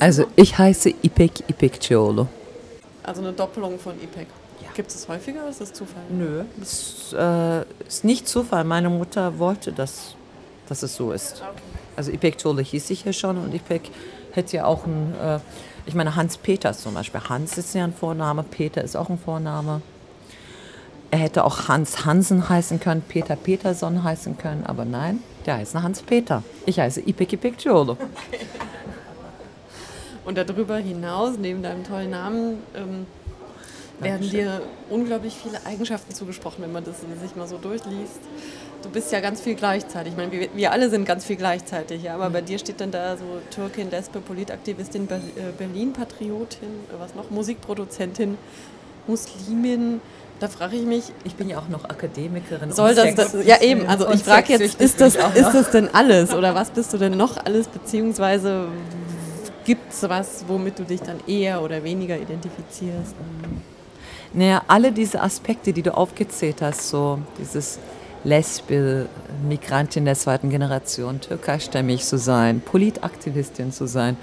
Also ich heiße Ipek Ipekciolo. Also eine Doppelung von Ipek. Ja. Gibt es häufiger oder ist das Zufall? Nö, es äh, ist nicht Zufall. Meine Mutter wollte, dass, dass es so ist. Okay. Also Ipek Ciolo hieß ich ja schon und Ipek hätte ja auch ein, äh, ich meine Hans Peters zum Beispiel. Hans ist ja ein Vorname, Peter ist auch ein Vorname. Er hätte auch Hans Hansen heißen können, Peter Peterson heißen können, aber nein, der heißt Hans Peter. Ich heiße Ipek Ipek Ciolo. Und darüber hinaus, neben deinem tollen Namen, ähm, werden dir unglaublich viele Eigenschaften zugesprochen, wenn man das sich mal so durchliest. Du bist ja ganz viel gleichzeitig. Ich meine, wir, wir alle sind ganz viel gleichzeitig, ja, aber mhm. bei dir steht dann da so Türkin, Lesbe, Politaktivistin, äh, Berlin-Patriotin, was noch, Musikproduzentin, Muslimin. Da frage ich mich. Ich bin ja auch noch Akademikerin. Soll das, das ja eben, also ich frage jetzt, ist das, ist das denn alles oder was bist du denn noch alles, beziehungsweise gibt es was, womit du dich dann eher oder weniger identifizierst? Naja, alle diese Aspekte, die du aufgezählt hast, so dieses Lesbe, Migrantin der zweiten Generation, türkeistämmig zu sein, Politaktivistin zu sein,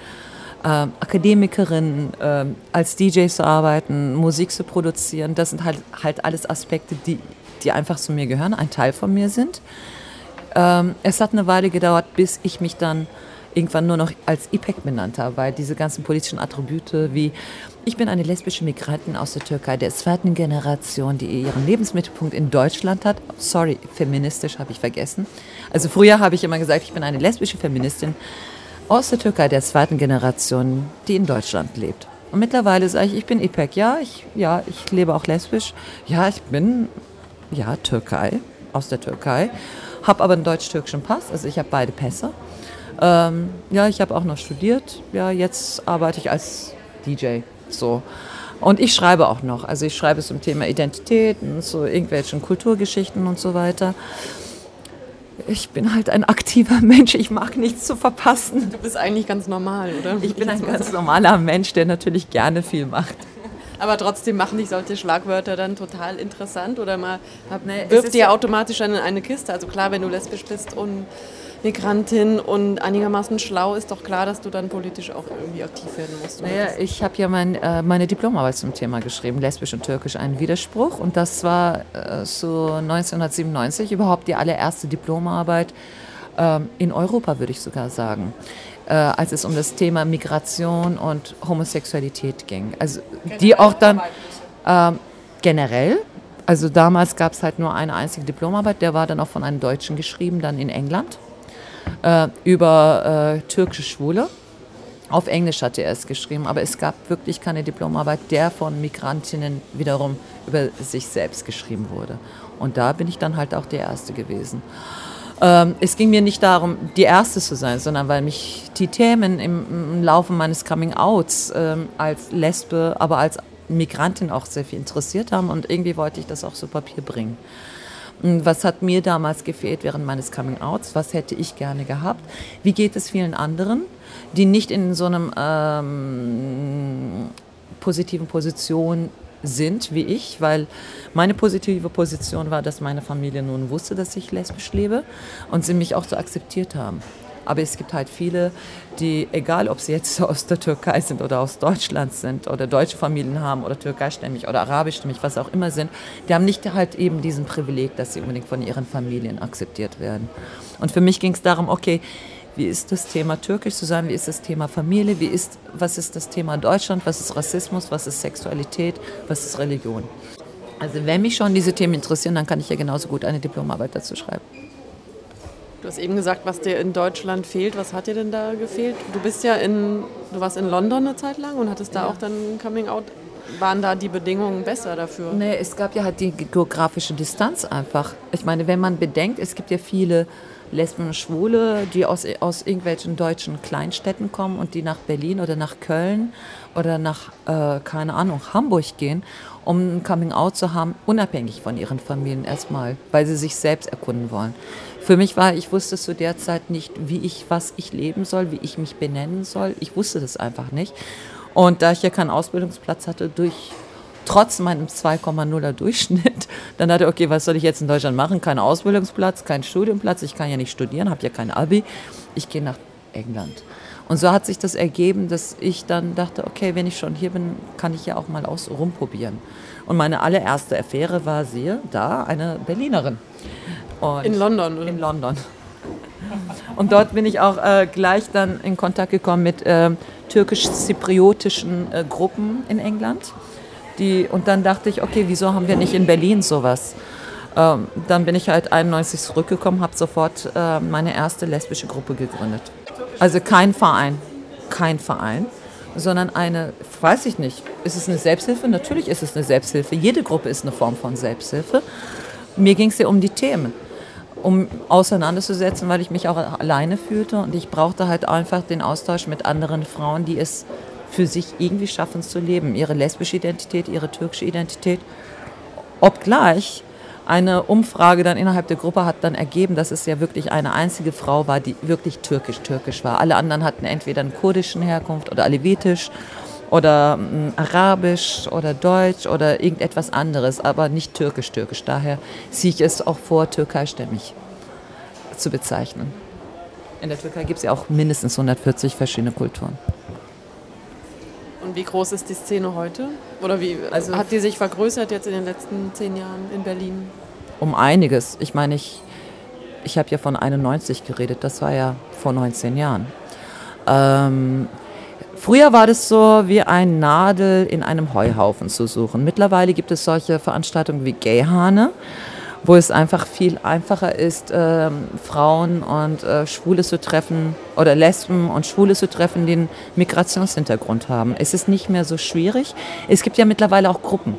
äh, Akademikerin, äh, als DJ zu arbeiten, Musik zu produzieren, das sind halt, halt alles Aspekte, die, die einfach zu mir gehören, ein Teil von mir sind. Ähm, es hat eine Weile gedauert, bis ich mich dann irgendwann nur noch als IPEC benannt habe, weil diese ganzen politischen Attribute wie ich bin eine lesbische Migrantin aus der Türkei der zweiten Generation, die ihren Lebensmittelpunkt in Deutschland hat. Sorry, feministisch habe ich vergessen. Also früher habe ich immer gesagt, ich bin eine lesbische Feministin aus der Türkei der zweiten Generation, die in Deutschland lebt. Und mittlerweile sage ich, ich bin IPEC. Ja, ich, ja, ich lebe auch lesbisch. Ja, ich bin ja Türkei, aus der Türkei. Habe aber einen deutsch-türkischen Pass, also ich habe beide Pässe. Ähm, ja, ich habe auch noch studiert. Ja, jetzt arbeite ich als DJ. So. Und ich schreibe auch noch. Also ich schreibe zum Thema Identitäten, zu irgendwelchen Kulturgeschichten und so weiter. Ich bin halt ein aktiver Mensch, ich mag nichts zu verpassen. Du bist eigentlich ganz normal, oder? Ich bin ein ganz normaler Mensch, der natürlich gerne viel macht. Aber trotzdem machen dich solche Schlagwörter dann total interessant oder mal wirft dir automatisch dann in eine Kiste. Also klar, wenn du lesbisch bist und Migrantin und einigermaßen schlau, ist doch klar, dass du dann politisch auch irgendwie aktiv werden musst. Naja, ich habe ja mein, äh, meine Diplomarbeit zum Thema geschrieben, Lesbisch und Türkisch, ein Widerspruch. Und das war äh, so 1997 überhaupt die allererste Diplomarbeit äh, in Europa, würde ich sogar sagen, äh, als es um das Thema Migration und Homosexualität ging. Also die auch dann ähm, generell also damals gab es halt nur eine einzige Diplomarbeit, der war dann auch von einem Deutschen geschrieben, dann in England äh, über äh, türkische Schwule. Auf Englisch hatte er es geschrieben, aber es gab wirklich keine Diplomarbeit, der von Migrantinnen wiederum über sich selbst geschrieben wurde. Und da bin ich dann halt auch der Erste gewesen. Ähm, es ging mir nicht darum, die Erste zu sein, sondern weil mich die Themen im, im Laufe meines Coming-Outs ähm, als Lesbe, aber als Migrantin auch sehr viel interessiert haben und irgendwie wollte ich das auch zu Papier bringen. Hm, was hat mir damals gefehlt während meines Coming-Outs? Was hätte ich gerne gehabt? Wie geht es vielen anderen, die nicht in so einem ähm, positiven Position sind wie ich, weil meine positive Position war, dass meine Familie nun wusste, dass ich lesbisch lebe und sie mich auch so akzeptiert haben. Aber es gibt halt viele, die, egal ob sie jetzt aus der Türkei sind oder aus Deutschland sind oder deutsche Familien haben oder türkeistämmig oder arabischstämmig, was auch immer sind, die haben nicht halt eben diesen Privileg, dass sie unbedingt von ihren Familien akzeptiert werden. Und für mich ging es darum, okay, wie ist das Thema türkisch zu sein, wie ist das Thema Familie, wie ist, was ist das Thema Deutschland, was ist Rassismus, was ist Sexualität, was ist Religion. Also wenn mich schon diese Themen interessieren, dann kann ich ja genauso gut eine Diplomarbeit dazu schreiben. Du hast eben gesagt, was dir in Deutschland fehlt. Was hat dir denn da gefehlt? Du bist ja in, du warst in London eine Zeit lang und hattest da ja. auch dann Coming Out. Waren da die Bedingungen besser dafür? Nee, es gab ja halt die geografische Distanz einfach. Ich meine, wenn man bedenkt, es gibt ja viele Lesben und Schwule, die aus, aus irgendwelchen deutschen Kleinstädten kommen und die nach Berlin oder nach Köln oder nach, äh, keine Ahnung, Hamburg gehen, um ein Coming Out zu haben, unabhängig von ihren Familien erstmal, weil sie sich selbst erkunden wollen. Für mich war, ich wusste zu der Zeit nicht, wie ich, was ich leben soll, wie ich mich benennen soll. Ich wusste das einfach nicht. Und da ich ja keinen Ausbildungsplatz hatte, durch trotz meinem 2,0er Durchschnitt, dann dachte ich, okay, was soll ich jetzt in Deutschland machen? Kein Ausbildungsplatz, kein Studienplatz, ich kann ja nicht studieren, habe ja kein Abi. Ich gehe nach England. Und so hat sich das ergeben, dass ich dann dachte, okay, wenn ich schon hier bin, kann ich ja auch mal aus rumprobieren. Und meine allererste Affäre war, siehe, da, eine Berlinerin. Und in London, oder? In London. Und dort bin ich auch äh, gleich dann in Kontakt gekommen mit äh, türkisch-zypriotischen äh, Gruppen in England. Die, und dann dachte ich, okay, wieso haben wir nicht in Berlin sowas? Ähm, dann bin ich halt 91 zurückgekommen, habe sofort äh, meine erste lesbische Gruppe gegründet. Also kein Verein, kein Verein, sondern eine, weiß ich nicht, ist es eine Selbsthilfe? Natürlich ist es eine Selbsthilfe. Jede Gruppe ist eine Form von Selbsthilfe. Mir ging es ja um die Themen, um auseinanderzusetzen, weil ich mich auch alleine fühlte und ich brauchte halt einfach den Austausch mit anderen Frauen, die es für sich irgendwie schaffen zu leben, ihre lesbische Identität, ihre türkische Identität. Obgleich eine Umfrage dann innerhalb der Gruppe hat dann ergeben, dass es ja wirklich eine einzige Frau war, die wirklich türkisch-türkisch war. Alle anderen hatten entweder einen kurdischen Herkunft oder alevitisch oder ähm, arabisch oder deutsch oder irgendetwas anderes, aber nicht türkisch-türkisch. Daher ziehe ich es auch vor, türkeistämmig zu bezeichnen. In der Türkei gibt es ja auch mindestens 140 verschiedene Kulturen. Und wie groß ist die Szene heute? Oder wie also hat die sich vergrößert jetzt in den letzten zehn Jahren in Berlin? Um einiges. Ich meine, ich, ich habe ja von 91 geredet, das war ja vor 19 Jahren. Ähm, früher war das so wie ein Nadel in einem Heuhaufen zu suchen. Mittlerweile gibt es solche Veranstaltungen wie Gayhane wo es einfach viel einfacher ist, äh, Frauen und äh, Schwule zu treffen oder Lesben und Schwule zu treffen, die einen Migrationshintergrund haben. Es ist nicht mehr so schwierig. Es gibt ja mittlerweile auch Gruppen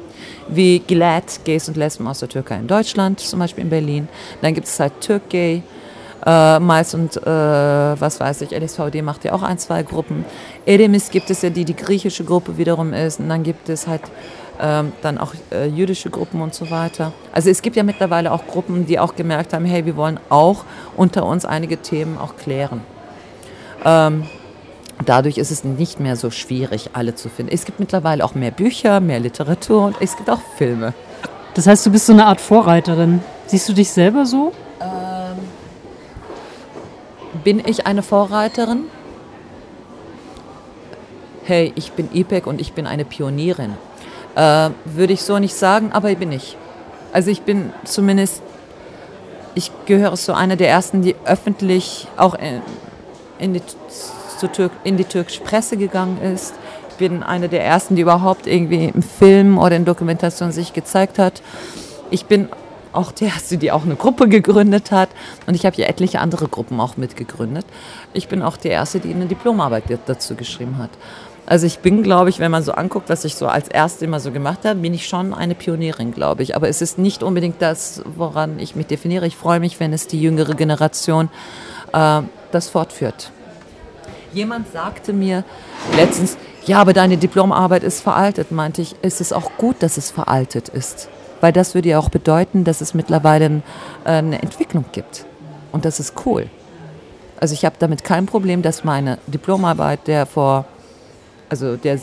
wie GLAD, Gays und Lesben aus der Türkei in Deutschland, zum Beispiel in Berlin. Dann gibt es halt Türk-Gay. Äh, Mais und äh, was weiß ich, LSVD macht ja auch ein, zwei Gruppen. Edemis gibt es ja, die die griechische Gruppe wiederum ist. Und dann gibt es halt ähm, dann auch äh, jüdische Gruppen und so weiter. Also es gibt ja mittlerweile auch Gruppen, die auch gemerkt haben, hey, wir wollen auch unter uns einige Themen auch klären. Ähm, dadurch ist es nicht mehr so schwierig, alle zu finden. Es gibt mittlerweile auch mehr Bücher, mehr Literatur und es gibt auch Filme. Das heißt, du bist so eine Art Vorreiterin. Siehst du dich selber so? Bin ich eine Vorreiterin? Hey, ich bin IPEC und ich bin eine Pionierin. Äh, Würde ich so nicht sagen, aber ich bin ich. Also ich bin zumindest, ich gehöre zu einer der ersten, die öffentlich auch in, in, die, in die türkische Presse gegangen ist. Ich bin eine der ersten, die überhaupt irgendwie im Film oder in Dokumentation sich gezeigt hat. Ich bin auch erste, die auch eine Gruppe gegründet hat. Und ich habe ja etliche andere Gruppen auch mitgegründet. Ich bin auch die erste, die eine Diplomarbeit dazu geschrieben hat. Also ich bin, glaube ich, wenn man so anguckt, was ich so als Erste immer so gemacht habe, bin ich schon eine Pionierin, glaube ich. Aber es ist nicht unbedingt das, woran ich mich definiere. Ich freue mich, wenn es die jüngere Generation äh, das fortführt. Jemand sagte mir letztens, ja, aber deine Diplomarbeit ist veraltet. Meinte ich, ist es auch gut, dass es veraltet ist. Weil das würde ja auch bedeuten, dass es mittlerweile äh, eine Entwicklung gibt. Und das ist cool. Also ich habe damit kein Problem, dass meine Diplomarbeit, der vor also der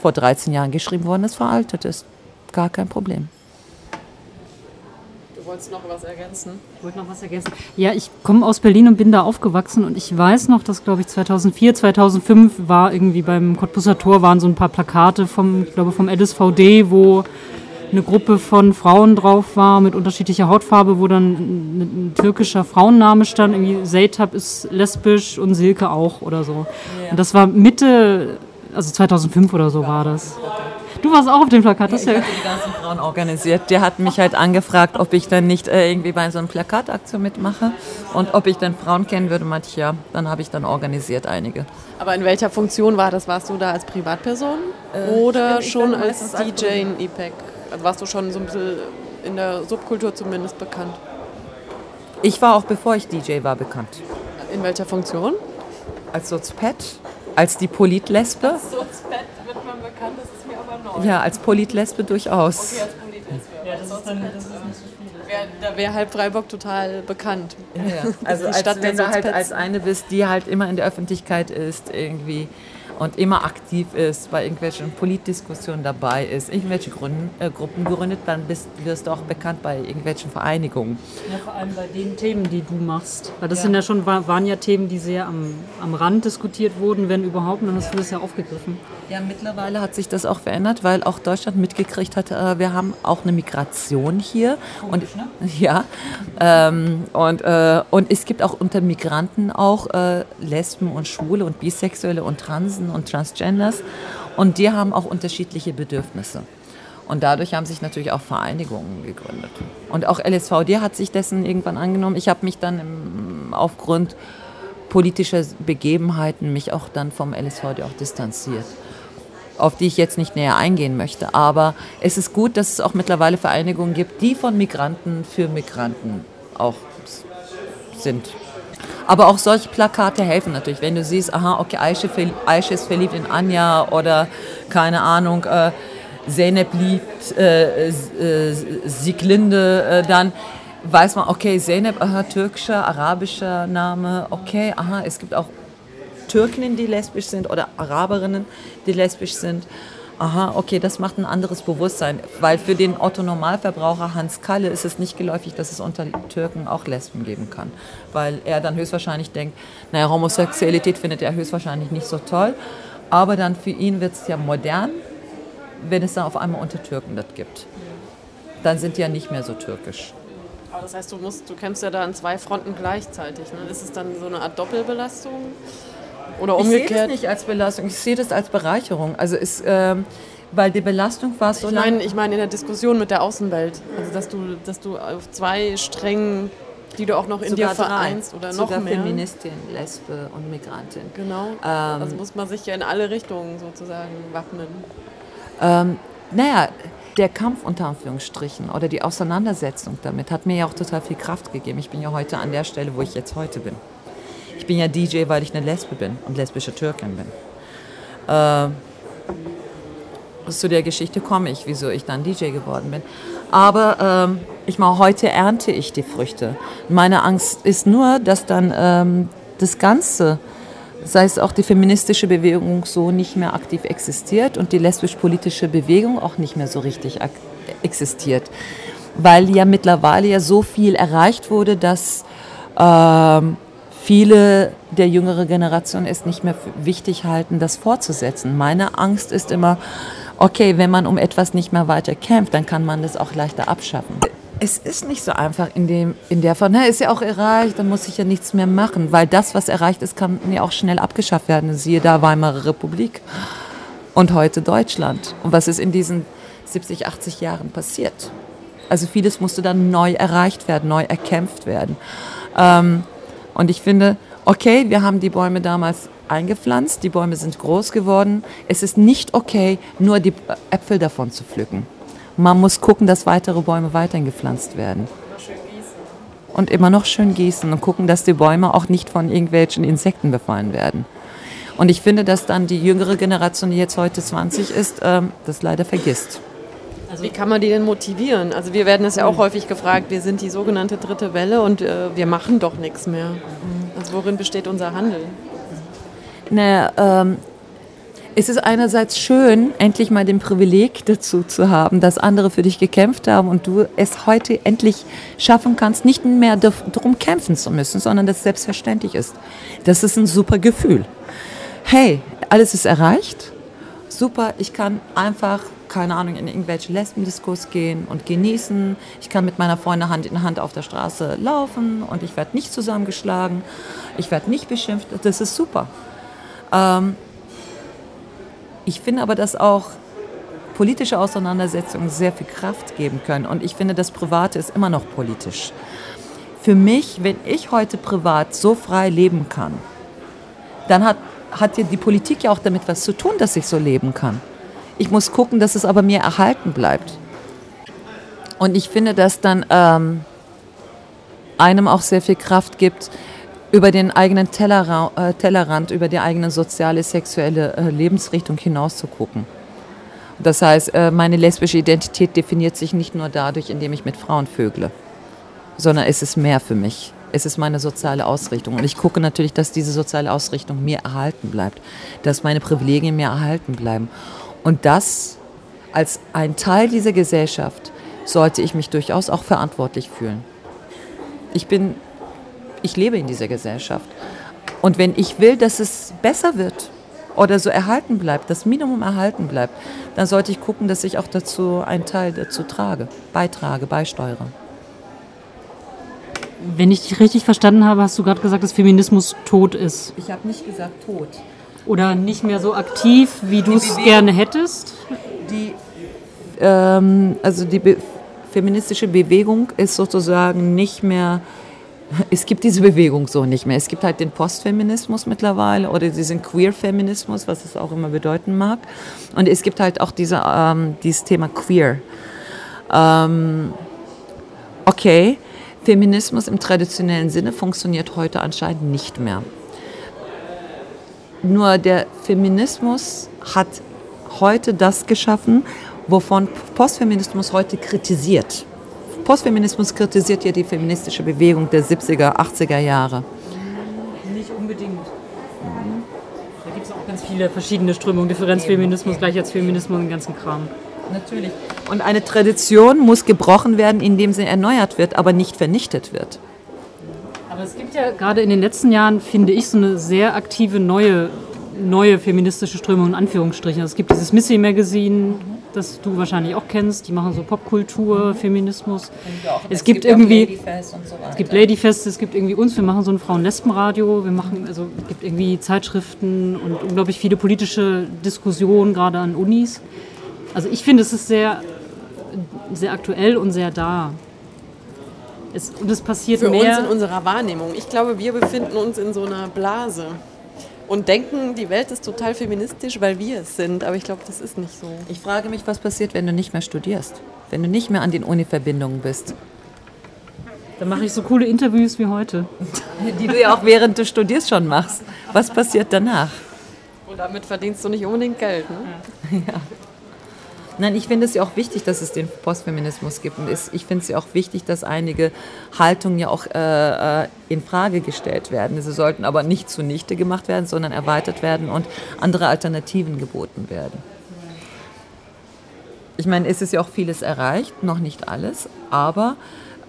vor 13 Jahren geschrieben worden ist, veraltet ist. Gar kein Problem. Du wolltest noch was ergänzen? Ich wollte noch was ergänzen. Ja, ich komme aus Berlin und bin da aufgewachsen und ich weiß noch, dass, glaube ich, 2004, 2005 war irgendwie beim Cottbusser Tor waren so ein paar Plakate vom, ich glaube, vom LSVD, wo eine Gruppe von Frauen drauf war mit unterschiedlicher Hautfarbe, wo dann ein, ein türkischer Frauenname stand, irgendwie Zeytab ist lesbisch und Silke auch oder so. Ja. Und das war Mitte also 2005 oder so war das. Du warst auch auf dem Plakat. Das ja, ich ja die ganzen Frauen organisiert. Der hat mich halt angefragt, ob ich dann nicht äh, irgendwie bei so einer Plakataktion mitmache und ob ich dann Frauen kennen würde. Meinte ich ja, dann habe ich dann organisiert einige. Aber in welcher Funktion war das? Warst du da als Privatperson äh, oder bin, schon als DJ in EPEC? Also warst du schon so ein bisschen in der Subkultur zumindest bekannt? Ich war auch bevor ich DJ war bekannt. In welcher Funktion? Als Sozpet als die Politlesbe? Als Sozpet wird man bekannt, das ist mir aber neu. Ja, als Politlesbe durchaus. Okay, als Politlesbe. Ja, das ist dann, das ist nicht so schwierig. Da wäre halb Freiburg total bekannt. Ja, also als, Stadt wenn du halt als eine bist, die halt immer in der Öffentlichkeit ist, irgendwie und immer aktiv ist, bei irgendwelchen Politdiskussionen dabei ist, irgendwelche Gründen, äh, Gruppen gründet, dann bist, wirst du auch bekannt bei irgendwelchen Vereinigungen. Ja, vor allem bei den Themen, die du machst. Weil das ja. sind ja schon, waren ja Themen, die sehr am, am Rand diskutiert wurden, wenn überhaupt, und dann hast du das ja aufgegriffen. Ja, mittlerweile hat sich das auch verändert, weil auch Deutschland mitgekriegt hat, äh, wir haben auch eine Migration hier. Komisch, und, ne? Ja, ähm, und, äh, und es gibt auch unter Migranten auch äh, Lesben und Schwule und Bisexuelle und Transen und Transgenders. Und die haben auch unterschiedliche Bedürfnisse. Und dadurch haben sich natürlich auch Vereinigungen gegründet. Und auch LSVD hat sich dessen irgendwann angenommen. Ich habe mich dann im, aufgrund politischer Begebenheiten mich auch dann vom LSVD auch distanziert auf die ich jetzt nicht näher eingehen möchte. Aber es ist gut, dass es auch mittlerweile Vereinigungen gibt, die von Migranten für Migranten auch sind. Aber auch solche Plakate helfen natürlich. Wenn du siehst, aha, okay, Aische, Aische ist verliebt in Anja oder keine Ahnung, äh, Zeynep liebt äh, äh, Sieglinde, äh, dann weiß man, okay, Zeynep, aha, türkischer, arabischer Name, okay, aha, es gibt auch Türkinnen, die lesbisch sind oder Araberinnen, die lesbisch sind. Aha, okay, das macht ein anderes Bewusstsein, weil für den Otto-Normalverbraucher Hans Kalle ist es nicht geläufig, dass es unter Türken auch Lesben geben kann, weil er dann höchstwahrscheinlich denkt, naja, Homosexualität findet er höchstwahrscheinlich nicht so toll, aber dann für ihn wird es ja modern, wenn es dann auf einmal unter Türken das gibt. Dann sind die ja nicht mehr so türkisch. Aber das heißt, du musst, du kämpfst ja da an zwei Fronten gleichzeitig. Ne? Ist es dann so eine Art Doppelbelastung? Oder umgekehrt? Ich sehe das nicht als Belastung, ich sehe das als Bereicherung. Also ist, ähm, weil die Belastung war so ich meine, ich meine in der Diskussion mit der Außenwelt, also dass du, dass du auf zwei Strängen, die du auch noch in dir vereinst oder noch sogar mehr. Feministin, Lesbe und Migrantin. Genau. Ähm, also muss man sich ja in alle Richtungen sozusagen wappnen. Ähm, naja, der Kampf unter Anführungsstrichen oder die Auseinandersetzung damit hat mir ja auch total viel Kraft gegeben. Ich bin ja heute an der Stelle, wo ich jetzt heute bin. Ich bin ja DJ, weil ich eine Lesbe bin und lesbische Türkin bin. Äh, zu der Geschichte komme ich, wieso ich dann DJ geworden bin. Aber ähm, ich meine, heute ernte ich die Früchte. Meine Angst ist nur, dass dann ähm, das Ganze, sei es auch die feministische Bewegung, so nicht mehr aktiv existiert und die lesbisch-politische Bewegung auch nicht mehr so richtig existiert. Weil ja mittlerweile ja so viel erreicht wurde, dass ähm, viele der jüngere Generation es nicht mehr wichtig halten, das fortzusetzen. Meine Angst ist immer, okay, wenn man um etwas nicht mehr weiter kämpft, dann kann man das auch leichter abschaffen. Es ist nicht so einfach in, dem, in der Form, na, ist ja auch erreicht, dann muss ich ja nichts mehr machen, weil das, was erreicht ist, kann ja auch schnell abgeschafft werden. Siehe da Weimarer Republik und heute Deutschland. Und was ist in diesen 70, 80 Jahren passiert? Also vieles musste dann neu erreicht werden, neu erkämpft werden. Ähm, und ich finde, okay, wir haben die Bäume damals eingepflanzt, die Bäume sind groß geworden. Es ist nicht okay, nur die Äpfel davon zu pflücken. Man muss gucken, dass weitere Bäume weiterhin gepflanzt werden. Und immer noch schön gießen und gucken, dass die Bäume auch nicht von irgendwelchen Insekten befallen werden. Und ich finde, dass dann die jüngere Generation, die jetzt heute 20 ist, ähm, das leider vergisst. Also Wie kann man die denn motivieren? Also wir werden das ja auch hm. häufig gefragt, wir sind die sogenannte dritte Welle und äh, wir machen doch nichts mehr. Also worin besteht unser Handeln? Naja, ähm, es ist einerseits schön, endlich mal den Privileg dazu zu haben, dass andere für dich gekämpft haben und du es heute endlich schaffen kannst, nicht mehr darum kämpfen zu müssen, sondern dass es selbstverständlich ist. Das ist ein super Gefühl. Hey, alles ist erreicht. Super, ich kann einfach keine Ahnung, in irgendwelche Lesbendiskurs gehen und genießen. Ich kann mit meiner Freundin Hand in Hand auf der Straße laufen und ich werde nicht zusammengeschlagen, ich werde nicht beschimpft. Das ist super. Ähm, ich finde aber, dass auch politische Auseinandersetzungen sehr viel Kraft geben können und ich finde, das Private ist immer noch politisch. Für mich, wenn ich heute privat so frei leben kann, dann hat, hat die Politik ja auch damit was zu tun, dass ich so leben kann. Ich muss gucken, dass es aber mir erhalten bleibt. Und ich finde, dass dann ähm, einem auch sehr viel Kraft gibt, über den eigenen Tellerra äh, Tellerrand, über die eigene soziale, sexuelle äh, Lebensrichtung hinaus zu gucken. Das heißt, äh, meine lesbische Identität definiert sich nicht nur dadurch, indem ich mit Frauen vögle, sondern es ist mehr für mich. Es ist meine soziale Ausrichtung. Und ich gucke natürlich, dass diese soziale Ausrichtung mir erhalten bleibt, dass meine Privilegien mir erhalten bleiben. Und das als ein Teil dieser Gesellschaft sollte ich mich durchaus auch verantwortlich fühlen. Ich bin, ich lebe in dieser Gesellschaft. Und wenn ich will, dass es besser wird oder so erhalten bleibt, das Minimum erhalten bleibt, dann sollte ich gucken, dass ich auch dazu einen Teil dazu trage, beitrage, beisteuere. Wenn ich dich richtig verstanden habe, hast du gerade gesagt, dass Feminismus tot ist. Ich habe nicht gesagt tot. Oder nicht mehr so aktiv, wie du es gerne hättest? Die, ähm, also die Be feministische Bewegung ist sozusagen nicht mehr, es gibt diese Bewegung so nicht mehr. Es gibt halt den Postfeminismus mittlerweile oder diesen Queer-Feminismus, was es auch immer bedeuten mag. Und es gibt halt auch diese, ähm, dieses Thema Queer. Ähm, okay, Feminismus im traditionellen Sinne funktioniert heute anscheinend nicht mehr. Nur der Feminismus hat heute das geschaffen, wovon Postfeminismus heute kritisiert. Postfeminismus kritisiert ja die feministische Bewegung der 70er, 80er Jahre. Nicht unbedingt. Da gibt es auch ganz viele verschiedene Strömungen. Differenzfeminismus, Gleichheitsfeminismus und den ganzen Kram. Natürlich. Und eine Tradition muss gebrochen werden, indem sie erneuert wird, aber nicht vernichtet wird. Aber es gibt ja gerade in den letzten Jahren, finde ich, so eine sehr aktive neue, neue feministische Strömung in Anführungsstrichen. Also es gibt dieses Missy Magazine, das du wahrscheinlich auch kennst. Die machen so Popkultur, Feminismus. Es, es, gibt, gibt irgendwie Ladyfest und so weiter. Es gibt Ladyfest, es gibt irgendwie uns. Wir machen so ein Frauen-Lesben-Radio. Wir machen also es gibt irgendwie Zeitschriften und unglaublich viele politische Diskussionen gerade an Unis. Also ich finde, es ist sehr, sehr aktuell und sehr da. Es, und es passiert Für mehr. uns in unserer Wahrnehmung. Ich glaube, wir befinden uns in so einer Blase und denken, die Welt ist total feministisch, weil wir es sind. Aber ich glaube, das ist nicht so. Ich frage mich, was passiert, wenn du nicht mehr studierst, wenn du nicht mehr an den Uni-Verbindungen bist. Dann mache ich so coole Interviews wie heute. Die du ja auch während du studierst schon machst. Was passiert danach? Und damit verdienst du nicht unbedingt Geld. Ne? Ja. Nein, ich finde es ja auch wichtig, dass es den Postfeminismus gibt. Und ich finde es ja auch wichtig, dass einige Haltungen ja auch äh, äh, in Frage gestellt werden. Sie sollten aber nicht zunichte gemacht werden, sondern erweitert werden und andere Alternativen geboten werden. Ich meine, es ist ja auch vieles erreicht, noch nicht alles, aber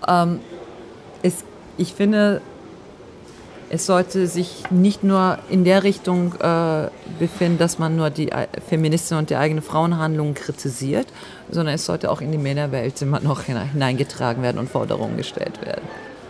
ähm, es, ich finde, es sollte sich nicht nur in der Richtung äh, befinden, dass man nur die äh, Feministin und die eigene Frauenhandlung kritisiert, sondern es sollte auch in die Männerwelt immer noch hineingetragen werden und Forderungen gestellt werden.